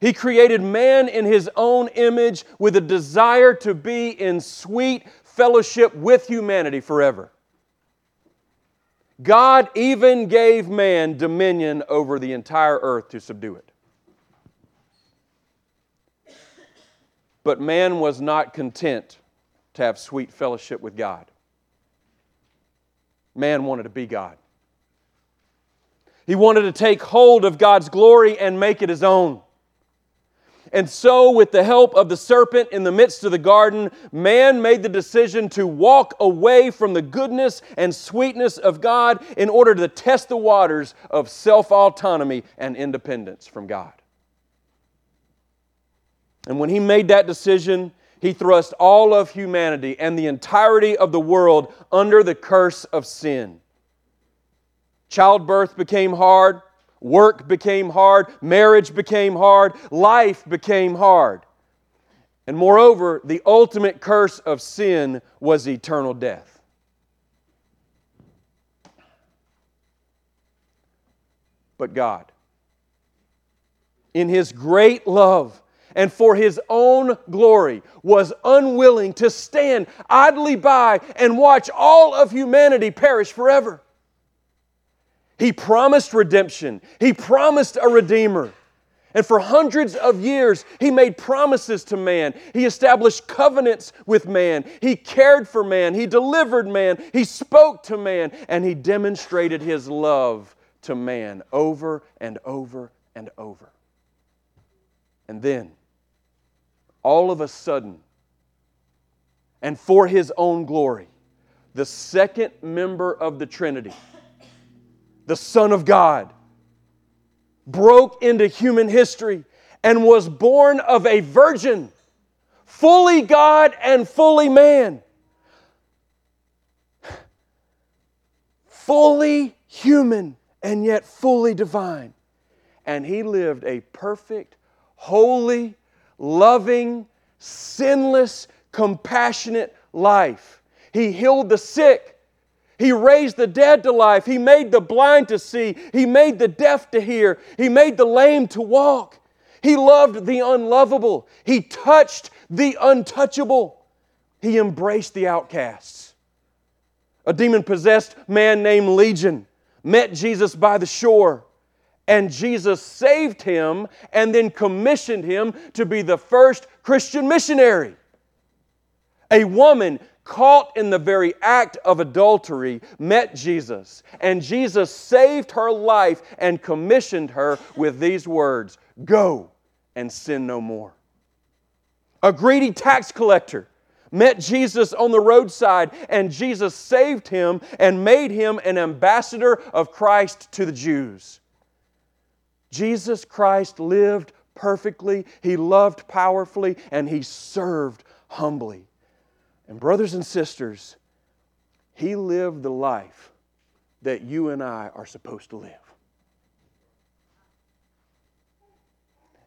He created man in his own image with a desire to be in sweet fellowship with humanity forever. God even gave man dominion over the entire earth to subdue it. But man was not content to have sweet fellowship with God. Man wanted to be God. He wanted to take hold of God's glory and make it his own. And so, with the help of the serpent in the midst of the garden, man made the decision to walk away from the goodness and sweetness of God in order to test the waters of self autonomy and independence from God. And when he made that decision, he thrust all of humanity and the entirety of the world under the curse of sin. Childbirth became hard, Work became hard, marriage became hard, life became hard. And moreover, the ultimate curse of sin was eternal death. But God, in His great love and for His own glory, was unwilling to stand idly by and watch all of humanity perish forever. He promised redemption, He promised a Redeemer. And for hundreds of years, He made promises to man. He established covenants with man. He cared for man. He delivered man. He spoke to man. And He demonstrated His love to man over and over and over. And then, all of a sudden, and for His own glory, the second member of the Trinity, the Son of God, broke into human history and was born of a virgin, fully God and fully man. Fully human and yet fully divine. And he lived a perfect, holy, loving, sinless, compassionate life. He healed the sick. He raised the dead to life. He made the blind to see. He made the deaf to hear. He made the lame to walk. He loved the unlovable. He touched the untouchable. He embraced the outcasts. A demon possessed man named Legion met Jesus by the shore, and Jesus saved him and then commissioned him to be the first Christian missionary. A woman caught in the very act of adultery, met Jesus, and Jesus saved her life and commissioned her with these words Go and sin no more. A greedy tax collector met Jesus on the roadside, and Jesus saved him and made him an ambassador of Christ to the Jews. Jesus Christ lived perfectly, he loved powerfully, and he served humbly. And, brothers and sisters, he lived the life that you and I are supposed to live.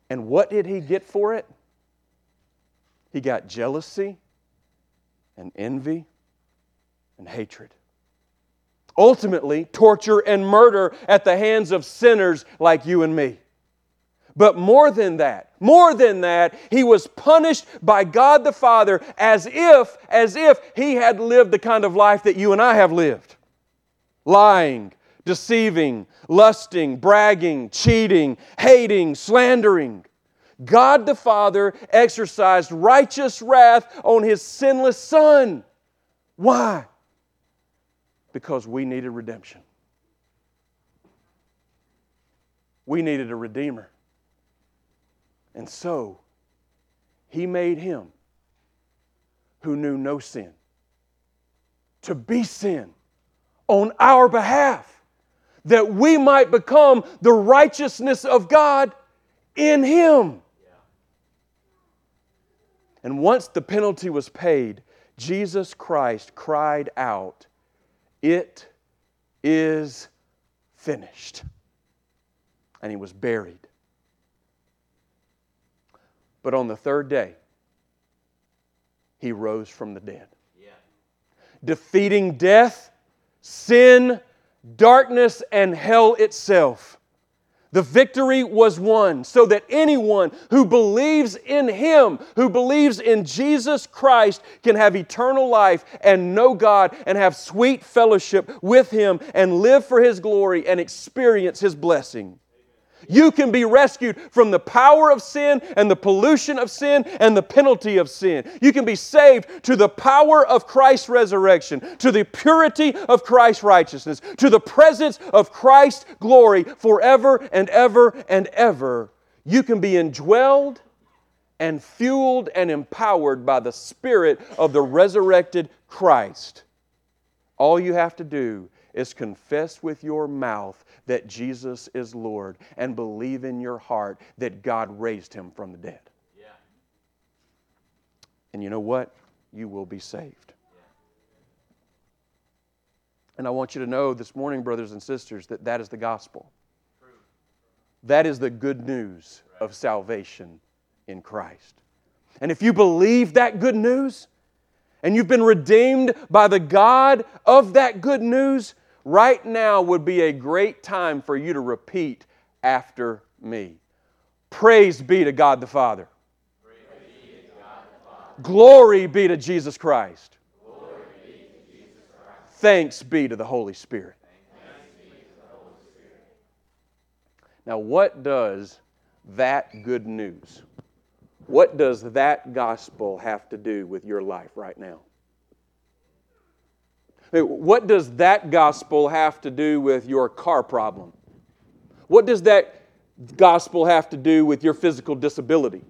And what did he get for it? He got jealousy and envy and hatred. Ultimately, torture and murder at the hands of sinners like you and me. But more than that, more than that, he was punished by God the Father as if, as if he had lived the kind of life that you and I have lived. Lying, deceiving, lusting, bragging, cheating, hating, slandering. God the Father exercised righteous wrath on his sinless Son. Why? Because we needed redemption. We needed a Redeemer. And so, he made him who knew no sin to be sin on our behalf, that we might become the righteousness of God in him. And once the penalty was paid, Jesus Christ cried out, It is finished. And he was buried. But on the third day, he rose from the dead. Yeah. Defeating death, sin, darkness, and hell itself. The victory was won so that anyone who believes in Him, who believes in Jesus Christ, can have eternal life and know God and have sweet fellowship with Him and live for His glory and experience His blessing. You can be rescued from the power of sin and the pollution of sin and the penalty of sin. You can be saved to the power of Christ's resurrection, to the purity of Christ's righteousness, to the presence of Christ's glory forever and ever and ever. You can be indwelled and fueled and empowered by the Spirit of the resurrected Christ. All you have to do is confess with your mouth that Jesus is Lord and believe in your heart that God raised him from the dead. Yeah. And you know what? You will be saved. Yeah. And I want you to know this morning, brothers and sisters, that that is the gospel. True. That is the good news right. of salvation in Christ. And if you believe that good news, and you've been redeemed by the God of that good news, right now would be a great time for you to repeat after me. Praise be to God the Father. Glory be to Jesus Christ. Thanks be to the Holy Spirit. Now, what does that good news, what does that gospel have to do with your life right now? What does that gospel have to do with your car problem? What does that gospel have to do with your physical disability?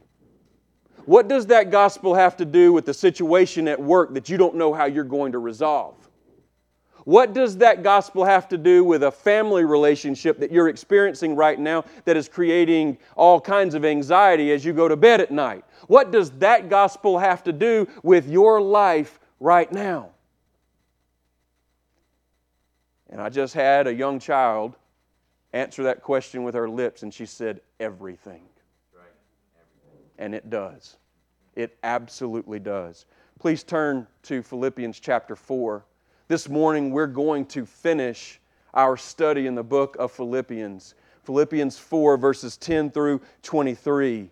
What does that gospel have to do with the situation at work that you don't know how you're going to resolve? What does that gospel have to do with a family relationship that you're experiencing right now that is creating all kinds of anxiety as you go to bed at night? What does that gospel have to do with your life right now? And I just had a young child answer that question with her lips, and she said, Everything. Right. Everything. And it does. It absolutely does. Please turn to Philippians chapter 4. This morning, we're going to finish our study in the book of Philippians. Philippians 4, verses 10 through 23.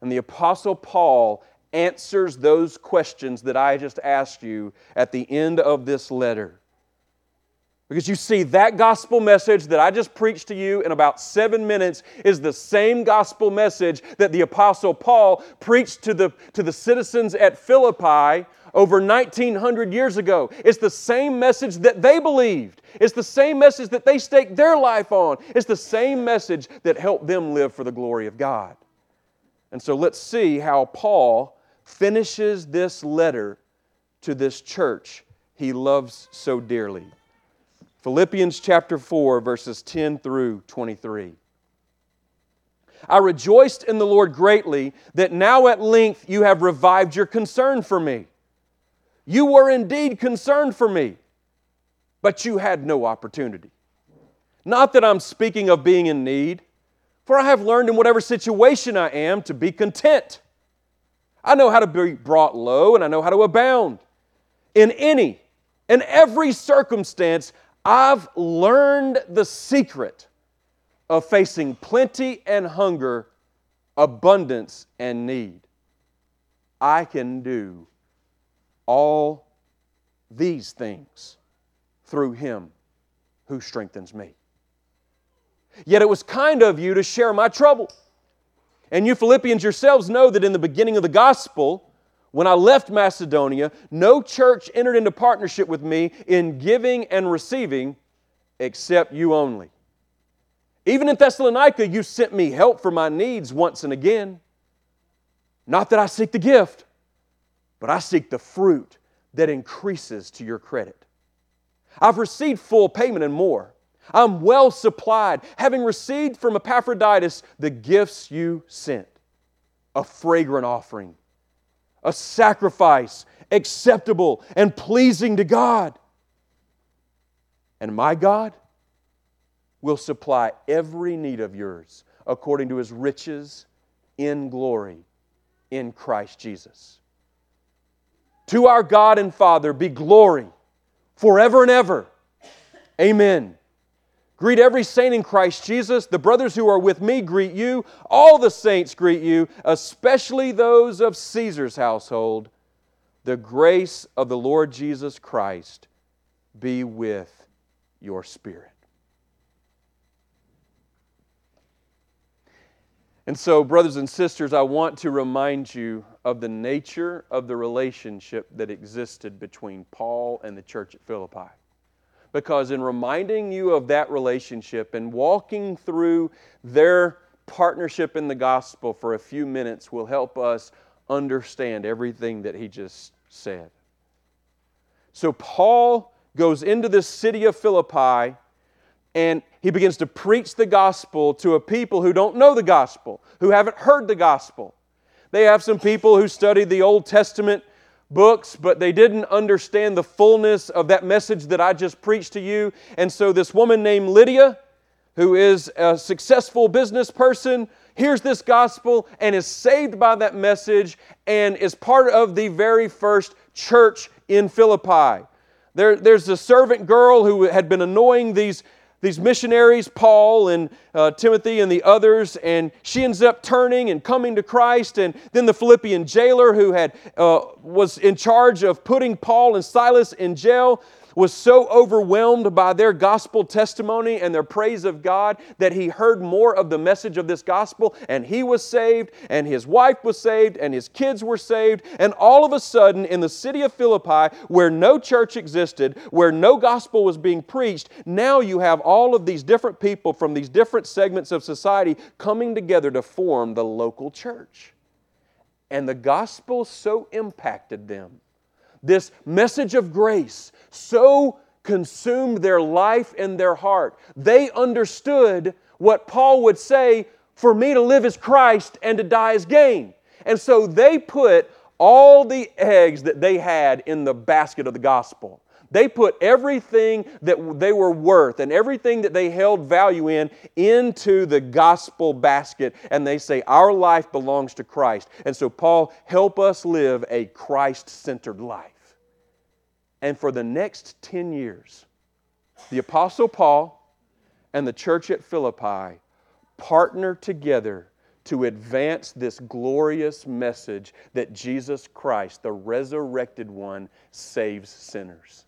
And the Apostle Paul answers those questions that I just asked you at the end of this letter. Because you see, that gospel message that I just preached to you in about seven minutes is the same gospel message that the Apostle Paul preached to the, to the citizens at Philippi over 1900 years ago. It's the same message that they believed. It's the same message that they staked their life on. It's the same message that helped them live for the glory of God. And so let's see how Paul finishes this letter to this church he loves so dearly. Philippians chapter 4, verses 10 through 23. I rejoiced in the Lord greatly that now at length you have revived your concern for me. You were indeed concerned for me, but you had no opportunity. Not that I'm speaking of being in need, for I have learned in whatever situation I am to be content. I know how to be brought low and I know how to abound. In any and every circumstance, I've learned the secret of facing plenty and hunger, abundance and need. I can do all these things through Him who strengthens me. Yet it was kind of you to share my trouble. And you Philippians yourselves know that in the beginning of the gospel, when I left Macedonia, no church entered into partnership with me in giving and receiving except you only. Even in Thessalonica, you sent me help for my needs once and again. Not that I seek the gift, but I seek the fruit that increases to your credit. I've received full payment and more. I'm well supplied, having received from Epaphroditus the gifts you sent a fragrant offering a sacrifice acceptable and pleasing to God. And my God will supply every need of yours according to his riches in glory in Christ Jesus. To our God and Father be glory forever and ever. Amen. Greet every saint in Christ Jesus. The brothers who are with me greet you. All the saints greet you, especially those of Caesar's household. The grace of the Lord Jesus Christ be with your spirit. And so, brothers and sisters, I want to remind you of the nature of the relationship that existed between Paul and the church at Philippi. Because in reminding you of that relationship and walking through their partnership in the gospel for a few minutes will help us understand everything that he just said. So, Paul goes into this city of Philippi and he begins to preach the gospel to a people who don't know the gospel, who haven't heard the gospel. They have some people who studied the Old Testament books, but they didn't understand the fullness of that message that I just preached to you. And so, this woman named Lydia, who is a successful business person, hears this gospel and is saved by that message and is part of the very first church in Philippi. There, there's a servant girl who had been annoying these these missionaries, Paul and uh, Timothy and the others, and she ends up turning and coming to Christ. And then the Philippian jailer, who had uh, was in charge of putting Paul and Silas in jail, was so overwhelmed by their gospel testimony and their praise of God that he heard more of the message of this gospel and he was saved and his wife was saved and his kids were saved. And all of a sudden, in the city of Philippi, where no church existed, where no gospel was being preached, now you have all of these different people from these different segments of society coming together to form the local church. And the gospel so impacted them this message of grace so consumed their life and their heart. They understood what Paul would say for me to live as Christ and to die as gain. And so they put all the eggs that they had in the basket of the gospel. They put everything that they were worth and everything that they held value in into the gospel basket. And they say, Our life belongs to Christ. And so, Paul, help us live a Christ centered life. And for the next 10 years, the Apostle Paul and the church at Philippi partner together to advance this glorious message that Jesus Christ, the resurrected one, saves sinners.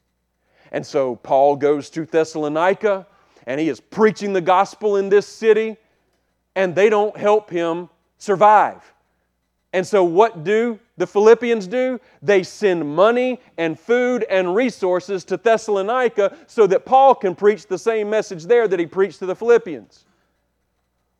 And so Paul goes to Thessalonica and he is preaching the gospel in this city, and they don't help him survive. And so, what do the Philippians do? They send money and food and resources to Thessalonica so that Paul can preach the same message there that he preached to the Philippians.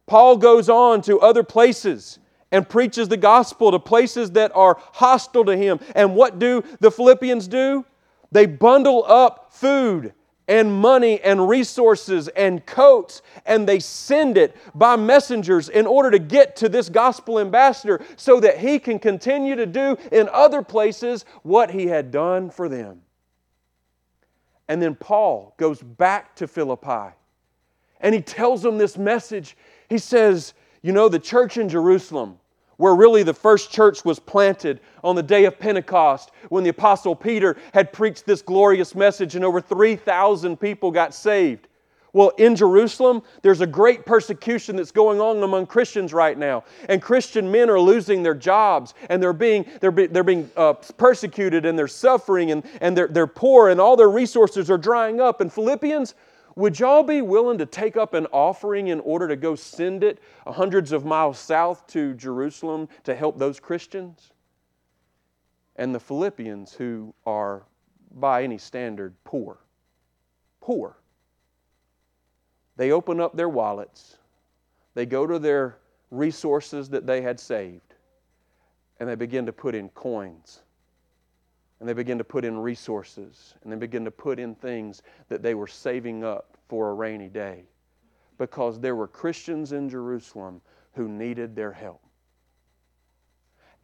Paul goes on to other places and preaches the gospel to places that are hostile to him. And what do the Philippians do? They bundle up food and money and resources and coats, and they send it by messengers in order to get to this gospel ambassador so that he can continue to do in other places what he had done for them. And then Paul goes back to Philippi and he tells them this message. He says, You know, the church in Jerusalem, where really the first church was planted on the day of Pentecost when the Apostle Peter had preached this glorious message and over 3,000 people got saved. Well, in Jerusalem, there's a great persecution that's going on among Christians right now. And Christian men are losing their jobs and they're being, they're, be, they're being uh, persecuted and they're suffering and, and they're, they're poor and all their resources are drying up. And Philippians, would y'all be willing to take up an offering in order to go send it hundreds of miles south to Jerusalem to help those Christians? And the Philippians, who are by any standard poor, poor, they open up their wallets, they go to their resources that they had saved, and they begin to put in coins and they begin to put in resources and they begin to put in things that they were saving up for a rainy day because there were Christians in Jerusalem who needed their help.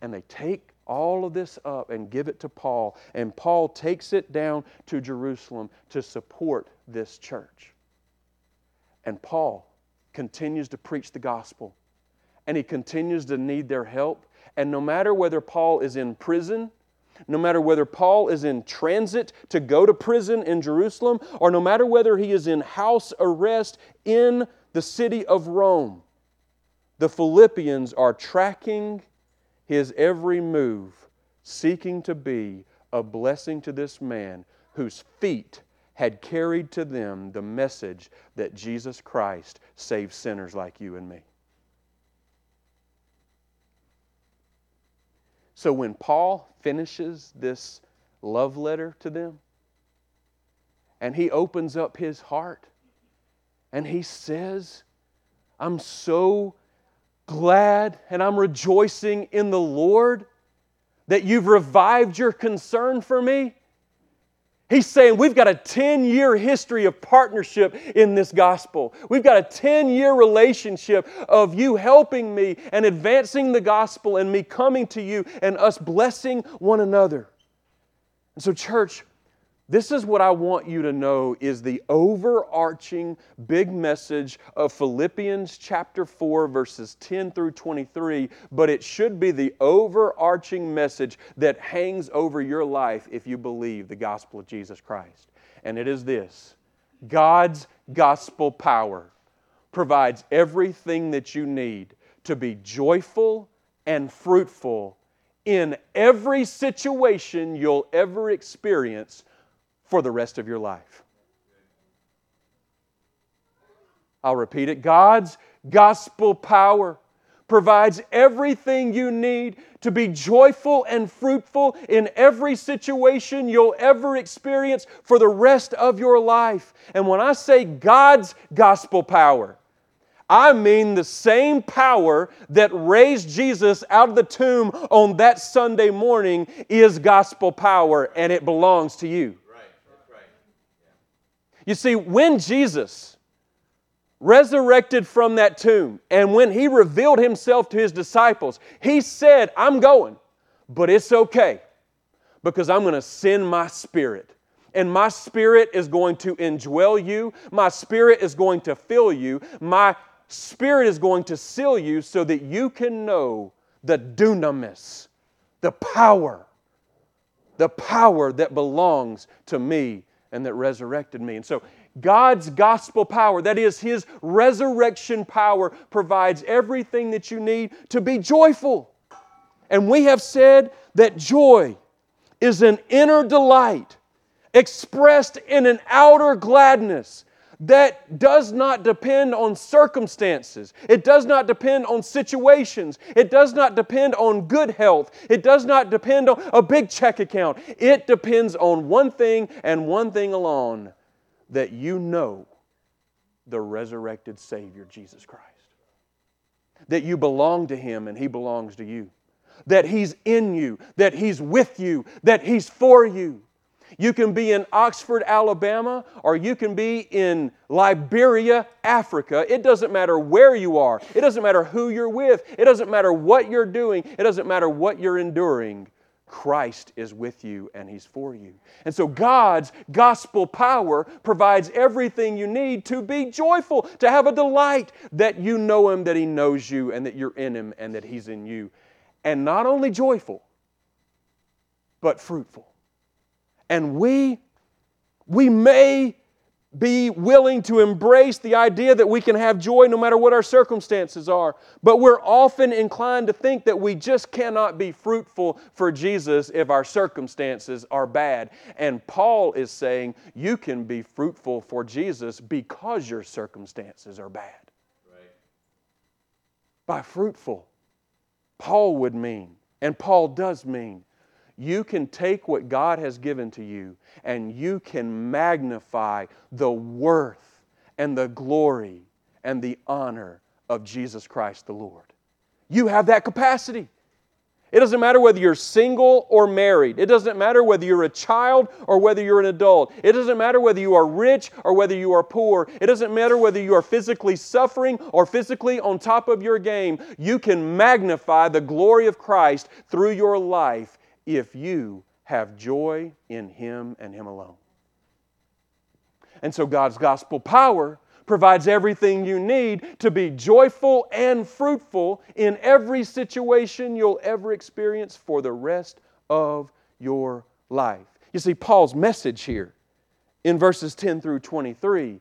And they take all of this up and give it to Paul, and Paul takes it down to Jerusalem to support this church. And Paul continues to preach the gospel, and he continues to need their help. And no matter whether Paul is in prison no matter whether Paul is in transit to go to prison in Jerusalem, or no matter whether he is in house arrest in the city of Rome, the Philippians are tracking his every move, seeking to be a blessing to this man whose feet had carried to them the message that Jesus Christ saves sinners like you and me. So when Paul finishes this love letter to them, and he opens up his heart, and he says, I'm so glad and I'm rejoicing in the Lord that you've revived your concern for me. He's saying we've got a 10 year history of partnership in this gospel. We've got a 10 year relationship of you helping me and advancing the gospel and me coming to you and us blessing one another. And so, church, this is what I want you to know is the overarching big message of Philippians chapter 4 verses 10 through 23, but it should be the overarching message that hangs over your life if you believe the gospel of Jesus Christ. And it is this. God's gospel power provides everything that you need to be joyful and fruitful in every situation you'll ever experience for the rest of your life. I'll repeat it God's gospel power provides everything you need to be joyful and fruitful in every situation you'll ever experience for the rest of your life. And when I say God's gospel power, I mean the same power that raised Jesus out of the tomb on that Sunday morning is gospel power, and it belongs to you. You see, when Jesus resurrected from that tomb and when he revealed himself to his disciples, he said, I'm going, but it's okay because I'm going to send my spirit. And my spirit is going to indwell you. My spirit is going to fill you. My spirit is going to seal you so that you can know the dunamis, the power, the power that belongs to me and that resurrected me. And so, God's gospel power, that is, His resurrection power, provides everything that you need to be joyful. And we have said that joy is an inner delight expressed in an outer gladness that does not depend on circumstances. It does not depend on situations. It does not depend on good health. It does not depend on a big check account. It depends on one thing and one thing alone that you know the resurrected Savior, Jesus Christ. That you belong to Him and He belongs to you. That He's in you, that He's with you, that He's for you you can be in Oxford, Alabama, or you can be in Liberia, Africa. It doesn't matter where you are. It doesn't matter who you're with. It doesn't matter what you're doing. It doesn't matter what you're enduring. Christ is with you and He's for you. And so God's gospel power provides everything you need to be joyful, to have a delight that you know Him, that He knows you, and that you're in Him, and that He's in you. And not only joyful, but fruitful. And we, we may be willing to embrace the idea that we can have joy no matter what our circumstances are. But we're often inclined to think that we just cannot be fruitful for Jesus if our circumstances are bad. And Paul is saying you can be fruitful for Jesus because your circumstances are bad. Right. By fruitful, Paul would mean, and Paul does mean, you can take what God has given to you and you can magnify the worth and the glory and the honor of Jesus Christ the Lord. You have that capacity. It doesn't matter whether you're single or married. It doesn't matter whether you're a child or whether you're an adult. It doesn't matter whether you are rich or whether you are poor. It doesn't matter whether you are physically suffering or physically on top of your game. You can magnify the glory of Christ through your life if you have joy in Him and Him alone. And so God's gospel power provides everything you need to be joyful and fruitful in every situation you'll ever experience for the rest of your life. You see, Paul's message here in verses 10 through 23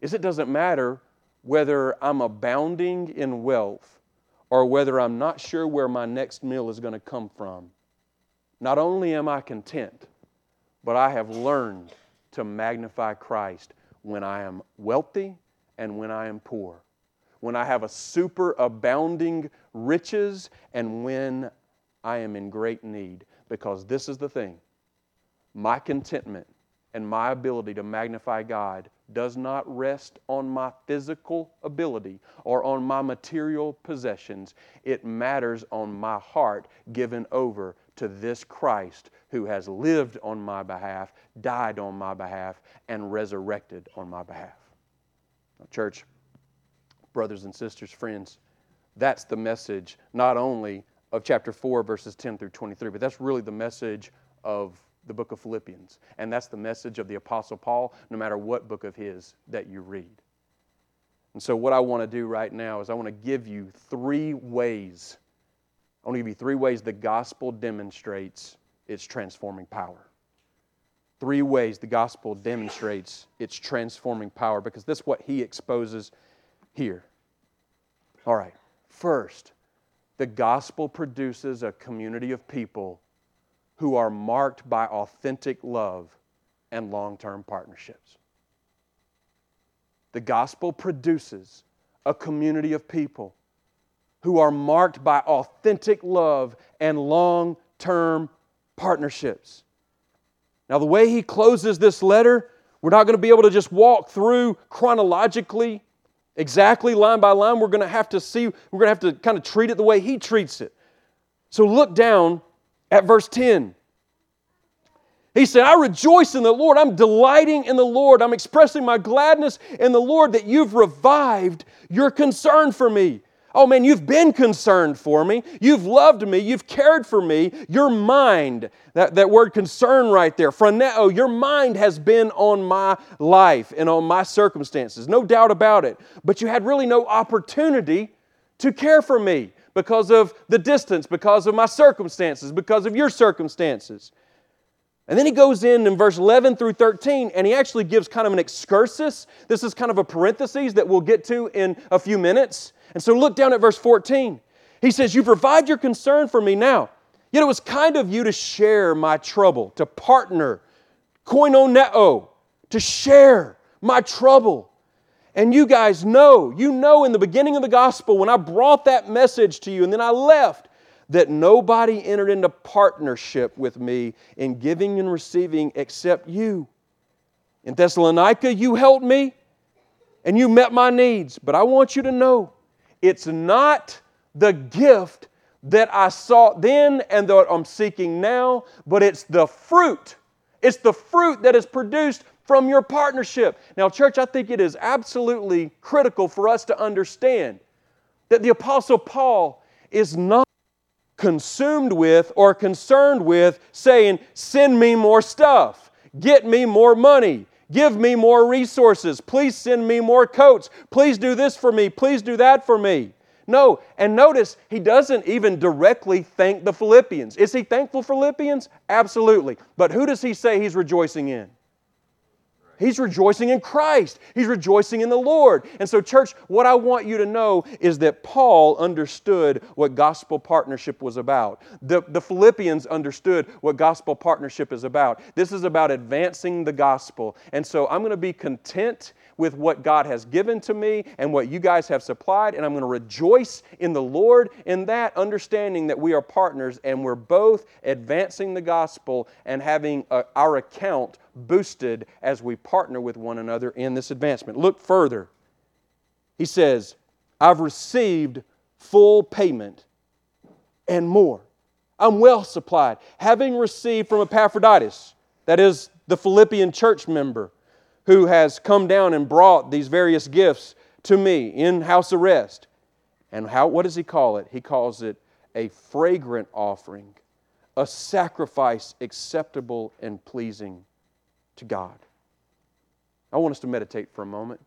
is it doesn't matter whether I'm abounding in wealth or whether I'm not sure where my next meal is going to come from. Not only am I content, but I have learned to magnify Christ when I am wealthy and when I am poor, when I have a super abounding riches and when I am in great need. Because this is the thing my contentment and my ability to magnify God does not rest on my physical ability or on my material possessions. It matters on my heart given over to this Christ who has lived on my behalf, died on my behalf, and resurrected on my behalf. Now, church, brothers and sisters, friends, that's the message not only of chapter 4, verses 10 through 23, but that's really the message of the book of Philippians. And that's the message of the Apostle Paul, no matter what book of his that you read. And so, what I want to do right now is I want to give you three ways. I want to give you three ways the gospel demonstrates its transforming power. Three ways the gospel demonstrates its transforming power because that's what he exposes here. All right, first, the gospel produces a community of people who are marked by authentic love and long term partnerships. The gospel produces a community of people who are marked by authentic love and long term partnerships. Now, the way he closes this letter, we're not going to be able to just walk through chronologically, exactly line by line. We're going to have to see, we're going to have to kind of treat it the way he treats it. So look down at verse 10. He said, I rejoice in the Lord. I'm delighting in the Lord. I'm expressing my gladness in the Lord that you've revived your concern for me. Oh man, you've been concerned for me. You've loved me. You've cared for me. Your mind, that, that word concern right there, phroneo, your mind has been on my life and on my circumstances. No doubt about it. But you had really no opportunity to care for me because of the distance, because of my circumstances, because of your circumstances. And then he goes in in verse 11 through 13 and he actually gives kind of an excursus. This is kind of a parenthesis that we'll get to in a few minutes. And so look down at verse 14. He says, You provide your concern for me now. Yet it was kind of you to share my trouble, to partner, koinoneo, to share my trouble. And you guys know, you know in the beginning of the gospel when I brought that message to you and then I left, that nobody entered into partnership with me in giving and receiving except you. In Thessalonica, you helped me and you met my needs. But I want you to know it's not the gift that I sought then and that I'm seeking now, but it's the fruit. It's the fruit that is produced from your partnership. Now, church, I think it is absolutely critical for us to understand that the Apostle Paul is not consumed with or concerned with saying, Send me more stuff, get me more money, give me more resources, please send me more coats, please do this for me, please do that for me. No, and notice he doesn't even directly thank the Philippians. Is he thankful for Philippians? Absolutely. But who does he say he's rejoicing in? He's rejoicing in Christ. He's rejoicing in the Lord. And so, church, what I want you to know is that Paul understood what gospel partnership was about. The, the Philippians understood what gospel partnership is about. This is about advancing the gospel. And so, I'm going to be content with what God has given to me and what you guys have supplied, and I'm going to rejoice in the Lord in that, understanding that we are partners and we're both advancing the gospel and having a, uh, our account boosted as we partner with one another in this advancement. Look further. He says, I've received full payment and more. I'm well supplied, having received from Epaphroditus, that is the Philippian church member, who has come down and brought these various gifts to me in house arrest. And how, what does he call it? He calls it a fragrant offering, a sacrifice acceptable and pleasing to God. I want us to meditate for a moment.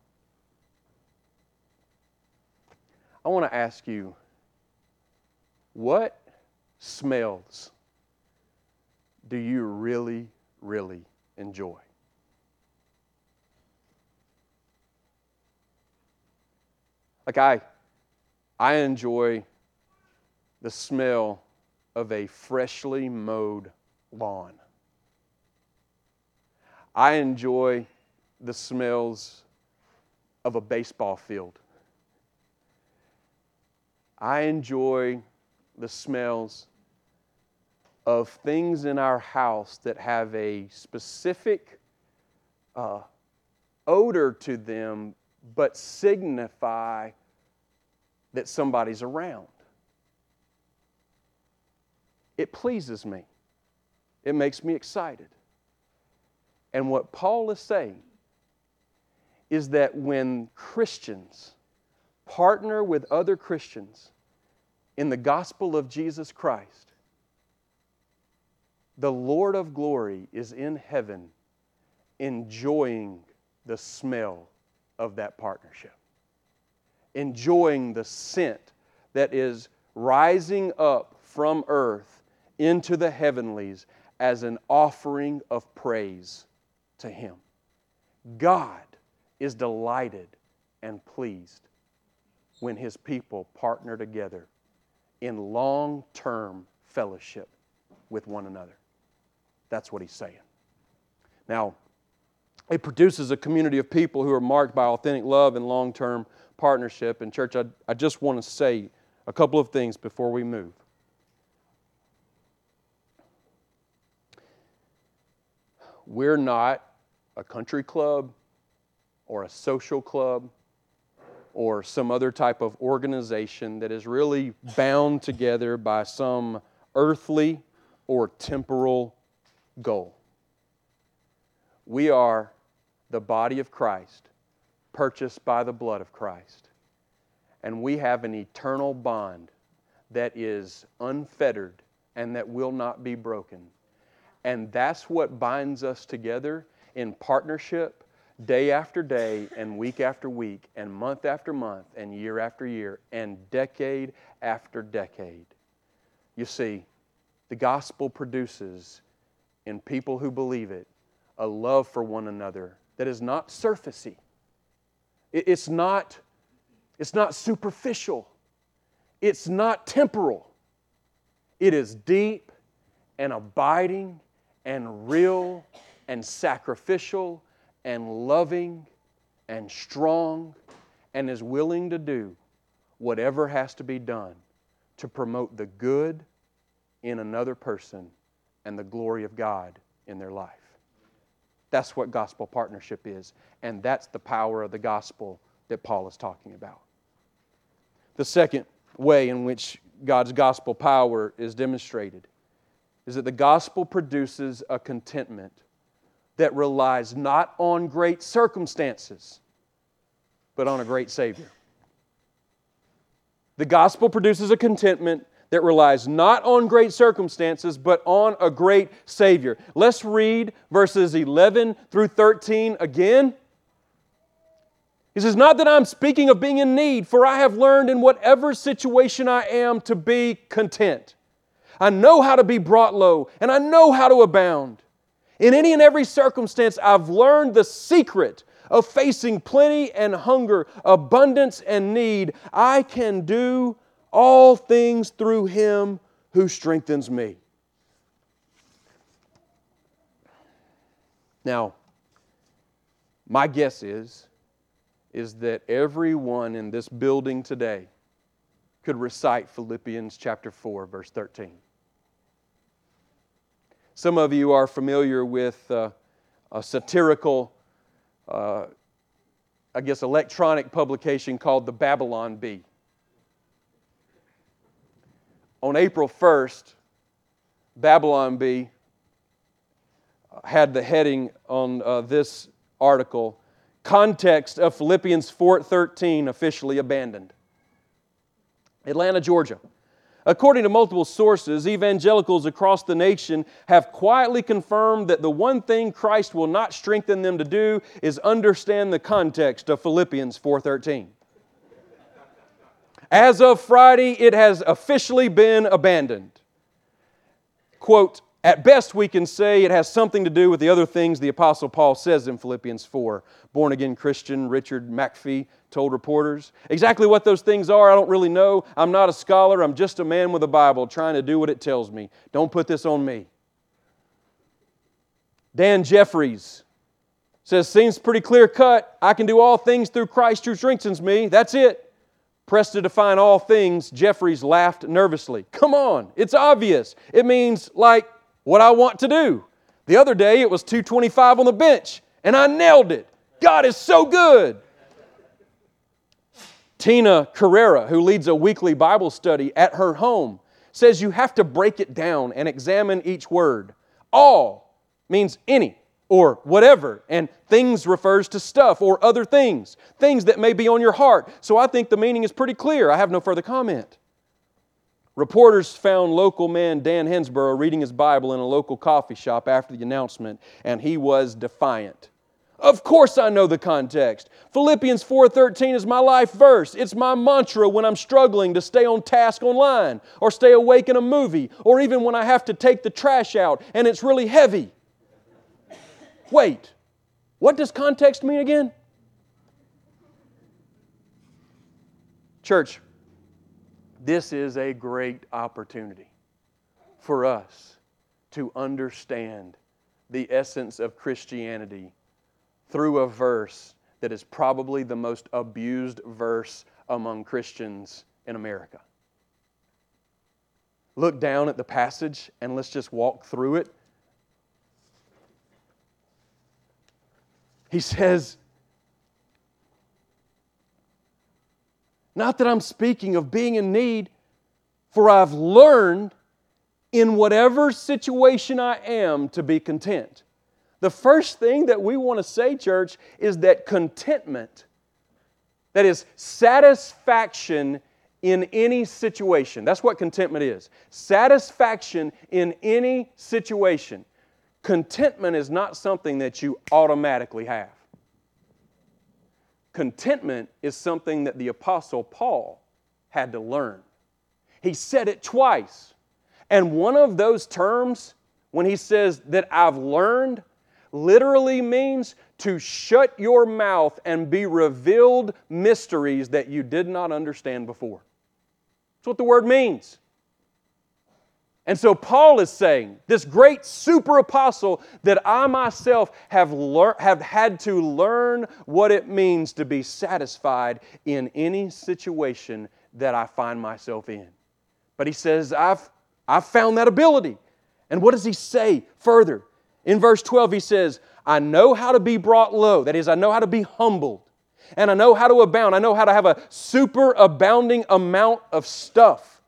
I want to ask you what smells do you really, really enjoy? Like I, I enjoy the smell of a freshly mowed lawn. I enjoy the smells of a baseball field. I enjoy the smells of things in our house that have a specific uh, odor to them, but signify that somebody's around. It pleases me, it makes me excited. And what Paul is saying is that when Christians partner with other Christians in the gospel of Jesus Christ, the Lord of glory is in heaven enjoying the smell of that partnership, enjoying the scent that is rising up from earth into the heavenlies as an offering of praise to Him. God is delighted and pleased when His people partner together in long term fellowship with one another. That's what He's saying. Now, it produces a community of people who are marked by authentic love and long term partnership. And, church, I, I just want to say a couple of things before we move. We're not a country club or a social club or some other type of organization that is really bound together by some earthly or temporal goal. We are the body of Christ, purchased by the blood of Christ. And we have an eternal bond that is unfettered and that will not be broken. And that's what binds us together in partnership day after day and week after week and month after month and year after year and decade after decade. You see, the gospel produces in people who believe it a love for one another that is not surfacey. It's not, it's not superficial. It's not temporal. It is deep and abiding and real and sacrificial and loving and strong and is willing to do whatever has to be done to promote the good in another person and the glory of God in their life. That's what gospel partnership is, and that's the power of the gospel that Paul is talking about. The second way in which God's gospel power is demonstrated is that the gospel produces a contentment that relies not on great circumstances, but on a great Savior. The gospel produces a contentment that relies not on great circumstances, but on a great Savior. Let's read verses 11 through 13 again. He says, Not that I'm speaking of being in need, for I have learned in whatever situation I am to be content. I know how to be brought low, and I know how to abound. In any and every circumstance, I've learned the secret of facing plenty and hunger, abundance and need. I can do all things through Him who strengthens me. Now, my guess is, is that everyone in this building today could recite Philippians chapter 4, verse 13. Some of you are familiar with uh, a satirical, uh, I guess, electronic publication called the Babylon Bee. On April 1st, Babylon Bee had the heading on uh, this article context of philippians 4.13 officially abandoned atlanta georgia According to multiple sources, evangelicals across the nation have quietly confirmed that the one thing Christ will not strengthen them to do is understand the context of Philippians 4:13. As of Friday, it has officially been abandoned. Quote, At best, we can say it has something to do with the other things the Apostle Paul says in Philippians 4. Born again Christian Richard McPhee told reporters. Exactly what those things are, I don't really know. I'm not a scholar, I'm just a man with a Bible trying to do what it tells me. Don't put this on me. Dan Jeffries says, Seems pretty clear cut. I can do all things through Christ who strengthens me. That's it. Pressed to define all things, Jeffries laughed nervously. Come on, it's obvious. It means like what I want to do. The other day it was 225 on the bench, and I nailed it. God is so good. Tina Carrera, who leads a weekly Bible study at her home, says you have to break it down and examine each word. All means any or whatever, and things refers to stuff or other things, things that may be on your heart. So I think the meaning is pretty clear. I have no further comment. Reporters found local man Dan Hensborough reading his Bible in a local coffee shop after the announcement, and he was defiant. Of course I know the context. Philippians 4:13 is my life verse. It's my mantra when I'm struggling to stay on task online or stay awake in a movie or even when I have to take the trash out and it's really heavy. Wait. What does context mean again? Church, this is a great opportunity for us to understand the essence of Christianity through a verse that is probably the most abused verse among Christians in America. Look down at the passage and let's just walk through it. He says, Not that I'm speaking of being in need, for I've learned in whatever situation I am to be content. The first thing that we want to say, church, is that contentment, that is satisfaction in any situation. That's what contentment is satisfaction in any situation. Contentment is not something that you automatically have. Contentment is something that the Apostle Paul had to learn. He said it twice. And one of those terms, when he says that I've learned, literally means to shut your mouth and be revealed mysteries that you did not understand before. That's what the word means. And so Paul is saying, this great super apostle, that I myself have, lear- have had to learn what it means to be satisfied in any situation that I find myself in. But he says, I've, I've found that ability. And what does he say further? In verse 12, he says, I know how to be brought low. That is, I know how to be humbled. And I know how to abound. I know how to have a super abounding amount of stuff.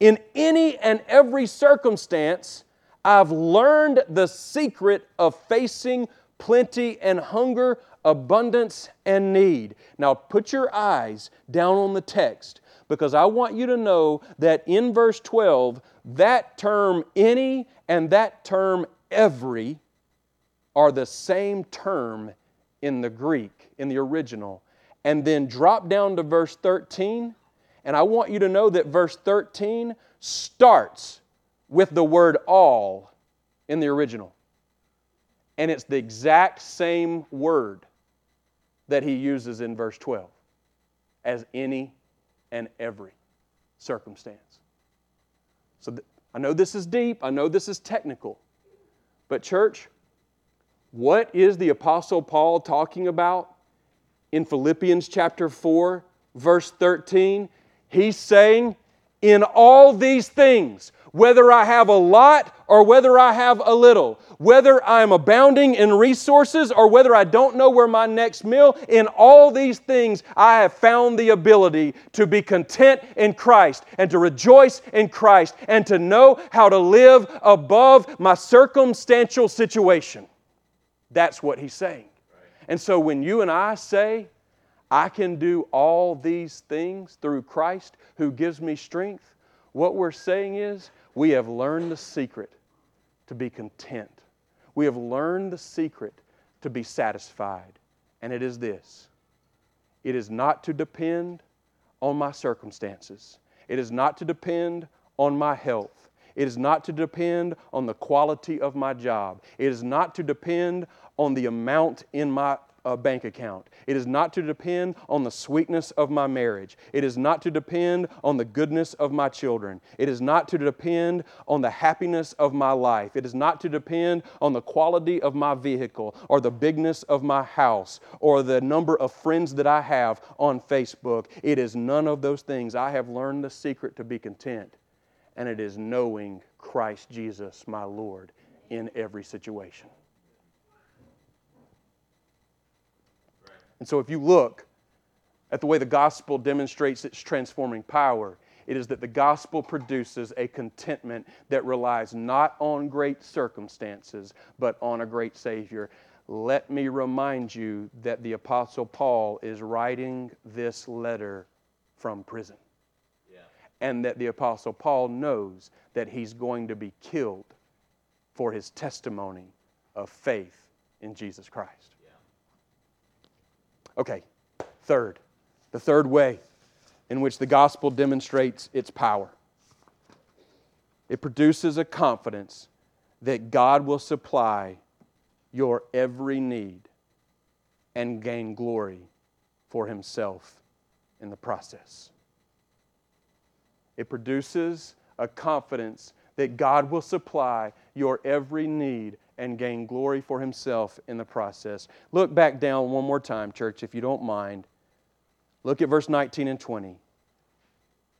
In any and every circumstance, I've learned the secret of facing plenty and hunger, abundance and need. Now put your eyes down on the text because I want you to know that in verse 12, that term any and that term every are the same term in the Greek, in the original. And then drop down to verse 13 and I want you to know that verse 13 starts with the word all in the original. And it's the exact same word that he uses in verse 12 as any and every circumstance. So th- I know this is deep, I know this is technical, but church, what is the Apostle Paul talking about in Philippians chapter 4, verse 13? He's saying, in all these things, whether I have a lot or whether I have a little, whether I'm abounding in resources or whether I don't know where my next meal, in all these things I have found the ability to be content in Christ and to rejoice in Christ and to know how to live above my circumstantial situation. That's what he's saying. And so when you and I say, I can do all these things through Christ who gives me strength. What we're saying is we have learned the secret to be content. We have learned the secret to be satisfied. And it is this it is not to depend on my circumstances, it is not to depend on my health, It is not to depend on the quality of my job. It is not to depend on the amount in my uh, bank account. It is not to depend on the sweetness of my marriage. It is not to depend on the goodness of my children. It is not to depend on the happiness of my life. It is not to depend on the quality of my vehicle or the bigness of my house or the number of friends that I have on Facebook. It is none of those things. I have learned the secret to be content, and it is knowing Christ Jesus, my Lord, in every situation. And so, if you look at the way the gospel demonstrates its transforming power, it is that the gospel produces a contentment that relies not on great circumstances, but on a great Savior. Let me remind you that the Apostle Paul is writing this letter from prison. Yeah. And that the Apostle Paul knows that he's going to be killed for his testimony of faith in Jesus Christ. Okay, third, the third way in which the gospel demonstrates its power it produces a confidence that God will supply your every need and gain glory for Himself in the process. It produces a confidence that God will supply your every need and gain glory for himself in the process. Look back down one more time, church, if you don't mind. Look at verse 19 and 20.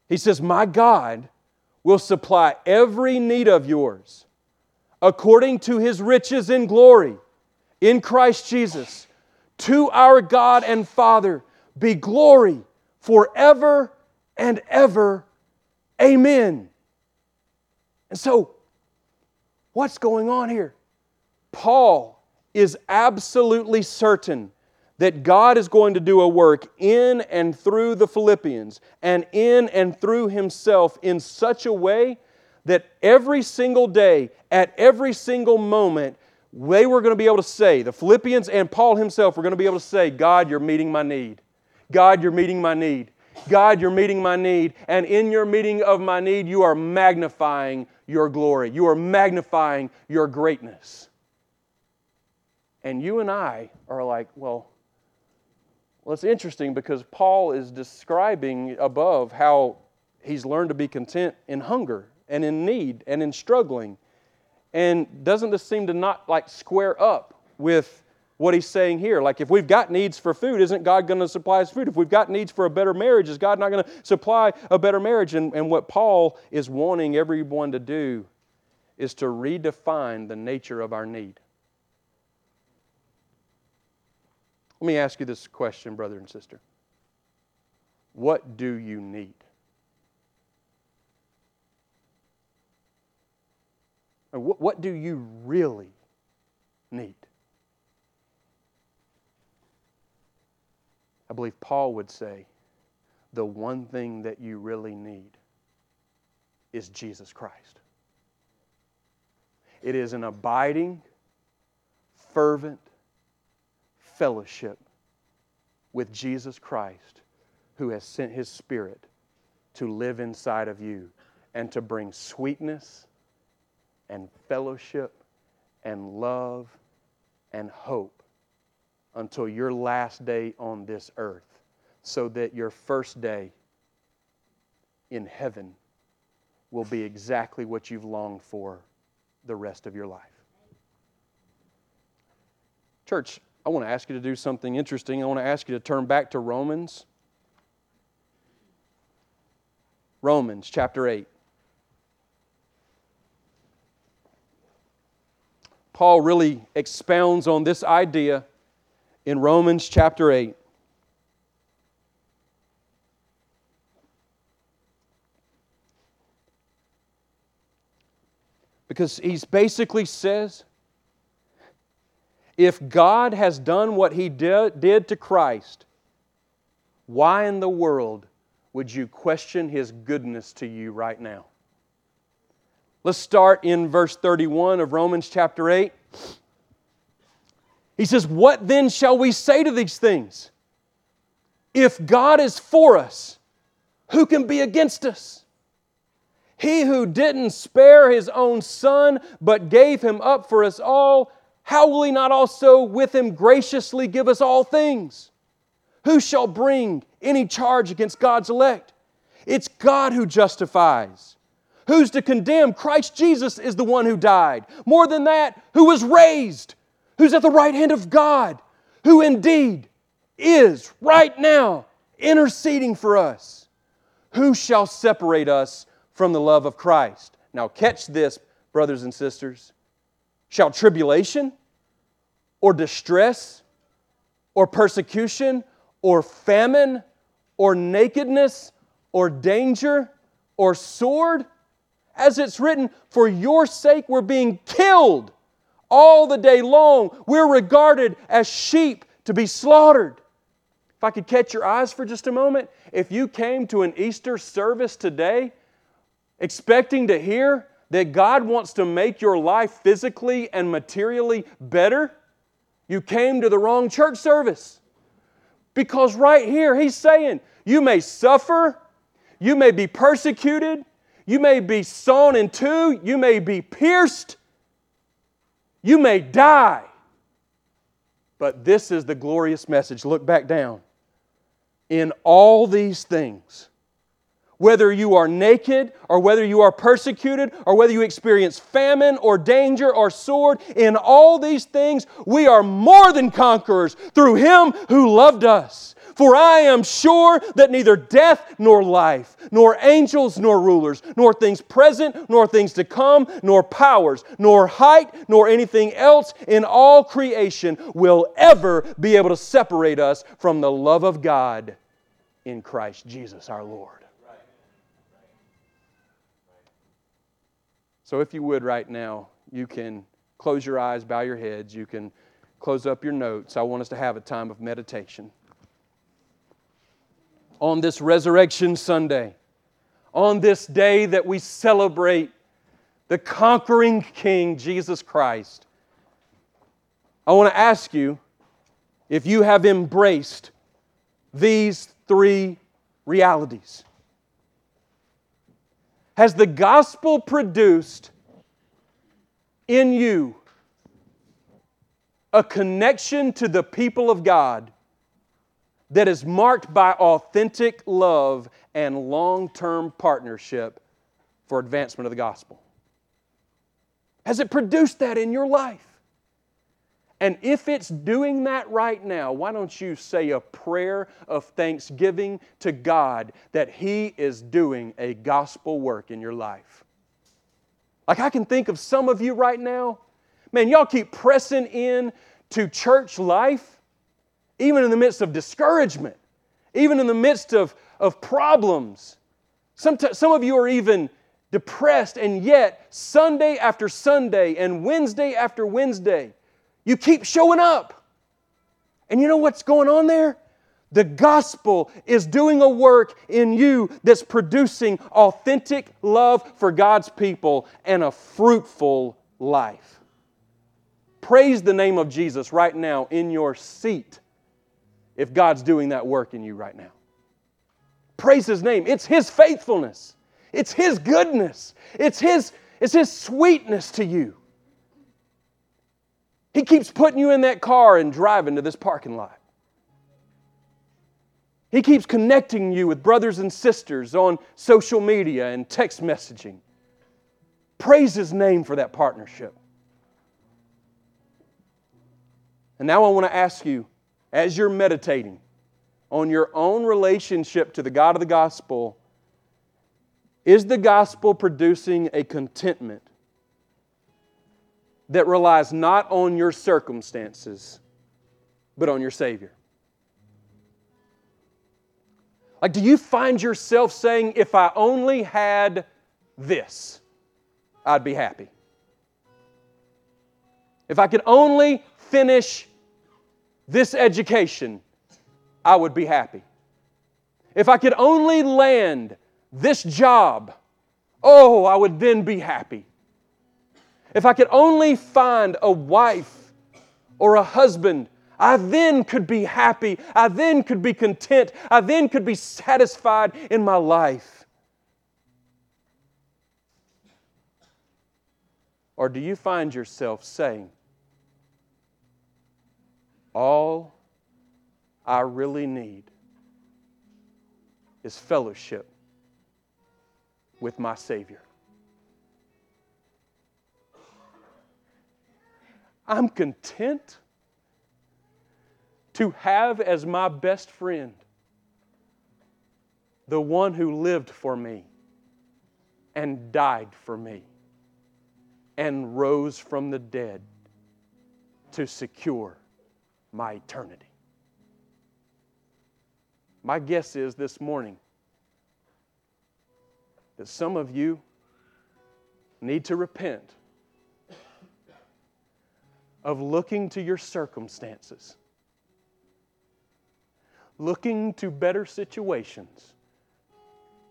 He says, My God will supply every need of yours according to his riches in glory in Christ Jesus. To our God and Father be glory forever and ever. Amen. And so, what's going on here? Paul is absolutely certain that God is going to do a work in and through the Philippians and in and through himself in such a way that every single day, at every single moment, they were going to be able to say, the Philippians and Paul himself were going to be able to say, God, you're meeting my need. God, you're meeting my need. God, you're meeting my need. And in your meeting of my need, you are magnifying your glory. You are magnifying your greatness. And you and I are like, well, well, it's interesting because Paul is describing above how he's learned to be content in hunger and in need and in struggling. And doesn't this seem to not like square up with what he's saying here? Like, if we've got needs for food, isn't God going to supply us food? If we've got needs for a better marriage, is God not going to supply a better marriage? And, and what Paul is wanting everyone to do is to redefine the nature of our need. Let me ask you this question, brother and sister. What do you need? What, do you really need? I believe Paul would say the one thing that you really need is Jesus Christ. It is an abiding, fervent, fellowship with Jesus Christ, who has sent His Spirit to live inside of you and to bring sweetness and fellowship and love and hope until your last day on this earth, so that your first day in heaven will be exactly what you've longed for the rest of your life. Church, I want to ask you to do something interesting. I want to ask you to turn back to Romans. Romans chapter 8. Paul really expounds on this idea in Romans chapter 8. Because he basically says if God has done what He did, to Christ, why in the world would you question His goodness to you right now? Let's start in verse 31 of Romans chapter 8. He says, What then shall we say to these things? If God is for us, who can be against us? He who didn't spare his own son, but gave him up for us all, how will he not also with him graciously give us all things? Who shall bring any charge against God's elect? It's God who justifies. Who's to condemn? Christ Jesus is the one who died. More than that, who was raised, who's at the right hand of God, who indeed is right now interceding for us. Who shall separate us from the love of Christ? Now, catch this, brothers and sisters. Shall tribulation or distress or persecution or famine or nakedness or danger or sword? As it's written, for your sake we're being killed all the day long. We're regarded as sheep to be slaughtered. If I could catch your eyes for just a moment, if you came to an Easter service today expecting to hear that God wants to make your life physically and materially better, you came to the wrong church service. Because right here, He's saying, you may suffer, you may be persecuted, you may be sawn in two, you may be pierced, you may die. But this is the glorious message. Look back down. In all these things, whether you are naked or whether you are persecuted or whether you experience famine or danger or sword, in all these things we are more than conquerors through Him who loved us. For I am sure that neither death nor life, nor angels nor rulers, nor things present nor things to come, nor powers, nor height, nor anything else in all creation will ever be able to separate us from the love of God in Christ Jesus our Lord. So, if you would right now, you can close your eyes, bow your heads, you can close up your notes. I want us to have a time of meditation on this Resurrection Sunday, on this day that we celebrate the conquering King, Jesus Christ, I want to ask you if you have embraced these three realities. Has the gospel produced in you a connection to the people of God that is marked by authentic love and long term partnership for advancement of the gospel? Has it produced that in your life? And if it's doing that right now, why don't you say a prayer of thanksgiving to God that He is doing a gospel work in your life? Like I can think of some of you right now, man, y'all keep pressing in to church life even in the midst of discouragement, even in the midst of, of problems. Some, some of you are even depressed, and yet, Sunday after Sunday and Wednesday after Wednesday, you keep showing up. And you know what's going on there? The gospel is doing a work in you that's producing authentic love for God's people and a fruitful life. Praise the name of Jesus right now in your seat if God's doing that work in you right now. Praise His name. It's His faithfulness, it's His goodness, it's His, it's His sweetness to you. He keeps putting you in that car and driving to this parking lot. He keeps connecting you with brothers and sisters on social media and text messaging. Praise His name for that partnership. And now I want to ask you as you're meditating on your own relationship to the God of the gospel, is the gospel producing a contentment that relies not on your circumstances, but on your Savior? Like, do you find yourself saying, if I only had this, I'd be happy? If I could only finish this education, I would be happy. If I could only land this job, oh, I would then be happy. If I could only find a wife or a husband, I then could be happy. I then could be content. I then could be satisfied in my life. Or do you find yourself saying, All I really need is fellowship with my Savior? I'm content to have as my best friend the one who lived for me and died for me and rose from the dead to secure my eternity. My guess is this morning that some of you need to repent of looking to your circumstances, looking to better situations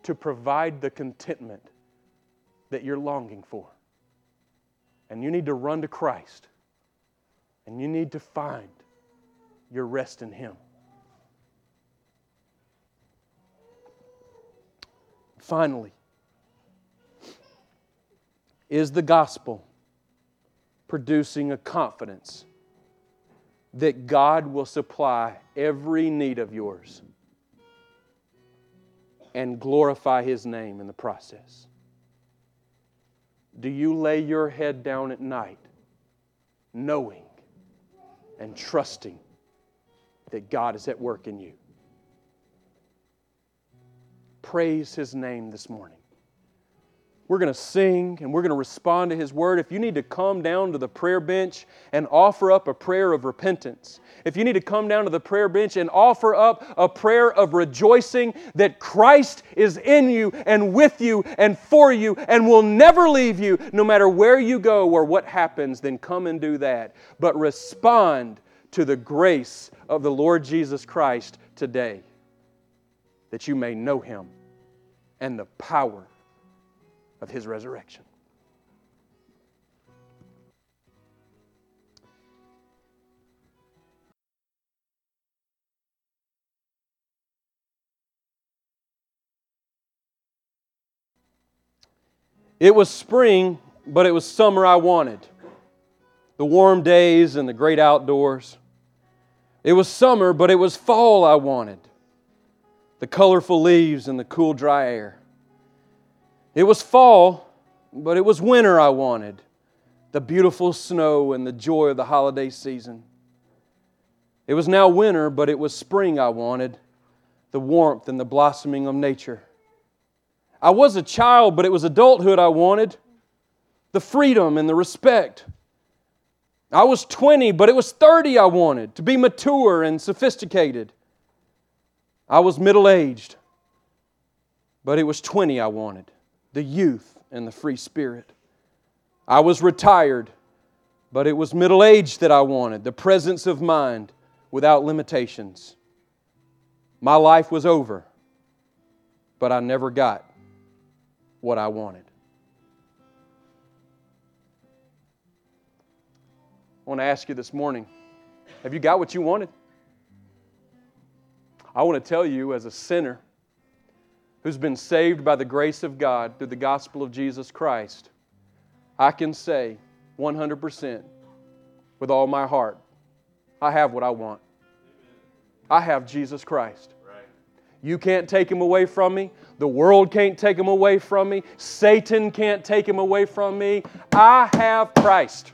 to provide the contentment that you're longing for. And you need to run to Christ. And you need to find your rest in Him. Finally, is the gospel producing a confidence that God will supply every need of yours and glorify His name in the process? Do you lay your head down at night knowing and trusting that God is at work in you? Praise His name this morning. We're going to sing and we're going to respond to His word. If you need to come down to the prayer bench and offer up a prayer of repentance, if you need to come down to the prayer bench and offer up a prayer of rejoicing that Christ is in you and with you and for you and will never leave you no matter where you go or what happens, then come and do that. But respond to the grace of the Lord Jesus Christ today that you may know Him and the power of his resurrection. It was spring, but it was summer I wanted. The warm days and the great outdoors. It was summer, but it was fall I wanted. The colorful leaves and the cool, dry air. It was fall, but it was winter I wanted the beautiful snow and the joy of the holiday season. It was now winter, but it was spring I wanted the warmth and the blossoming of nature. I was a child, but it was adulthood I wanted the freedom and the respect. I was 20, but it was 30 I wanted to be mature and sophisticated. I was middle aged, but it was 20 I wanted the youth and the free spirit. I was retired, but it was middle age that I wanted, the presence of mind without limitations. My life was over, but I never got what I wanted. I want to ask you this morning have you got what you wanted? I want to tell you, as a sinner, who's been saved by the grace of God through the gospel of Jesus Christ, I can say 100% with all my heart, I have what I want. I have Jesus Christ. You can't take him away from me. The world can't take him away from me. Satan can't take him away from me. I have Christ.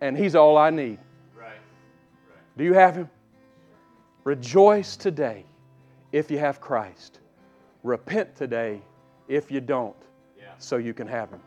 And he's all I need. Do you have him? Rejoice today if you have Christ. Repent today if you don't, yeah. so you can have Him.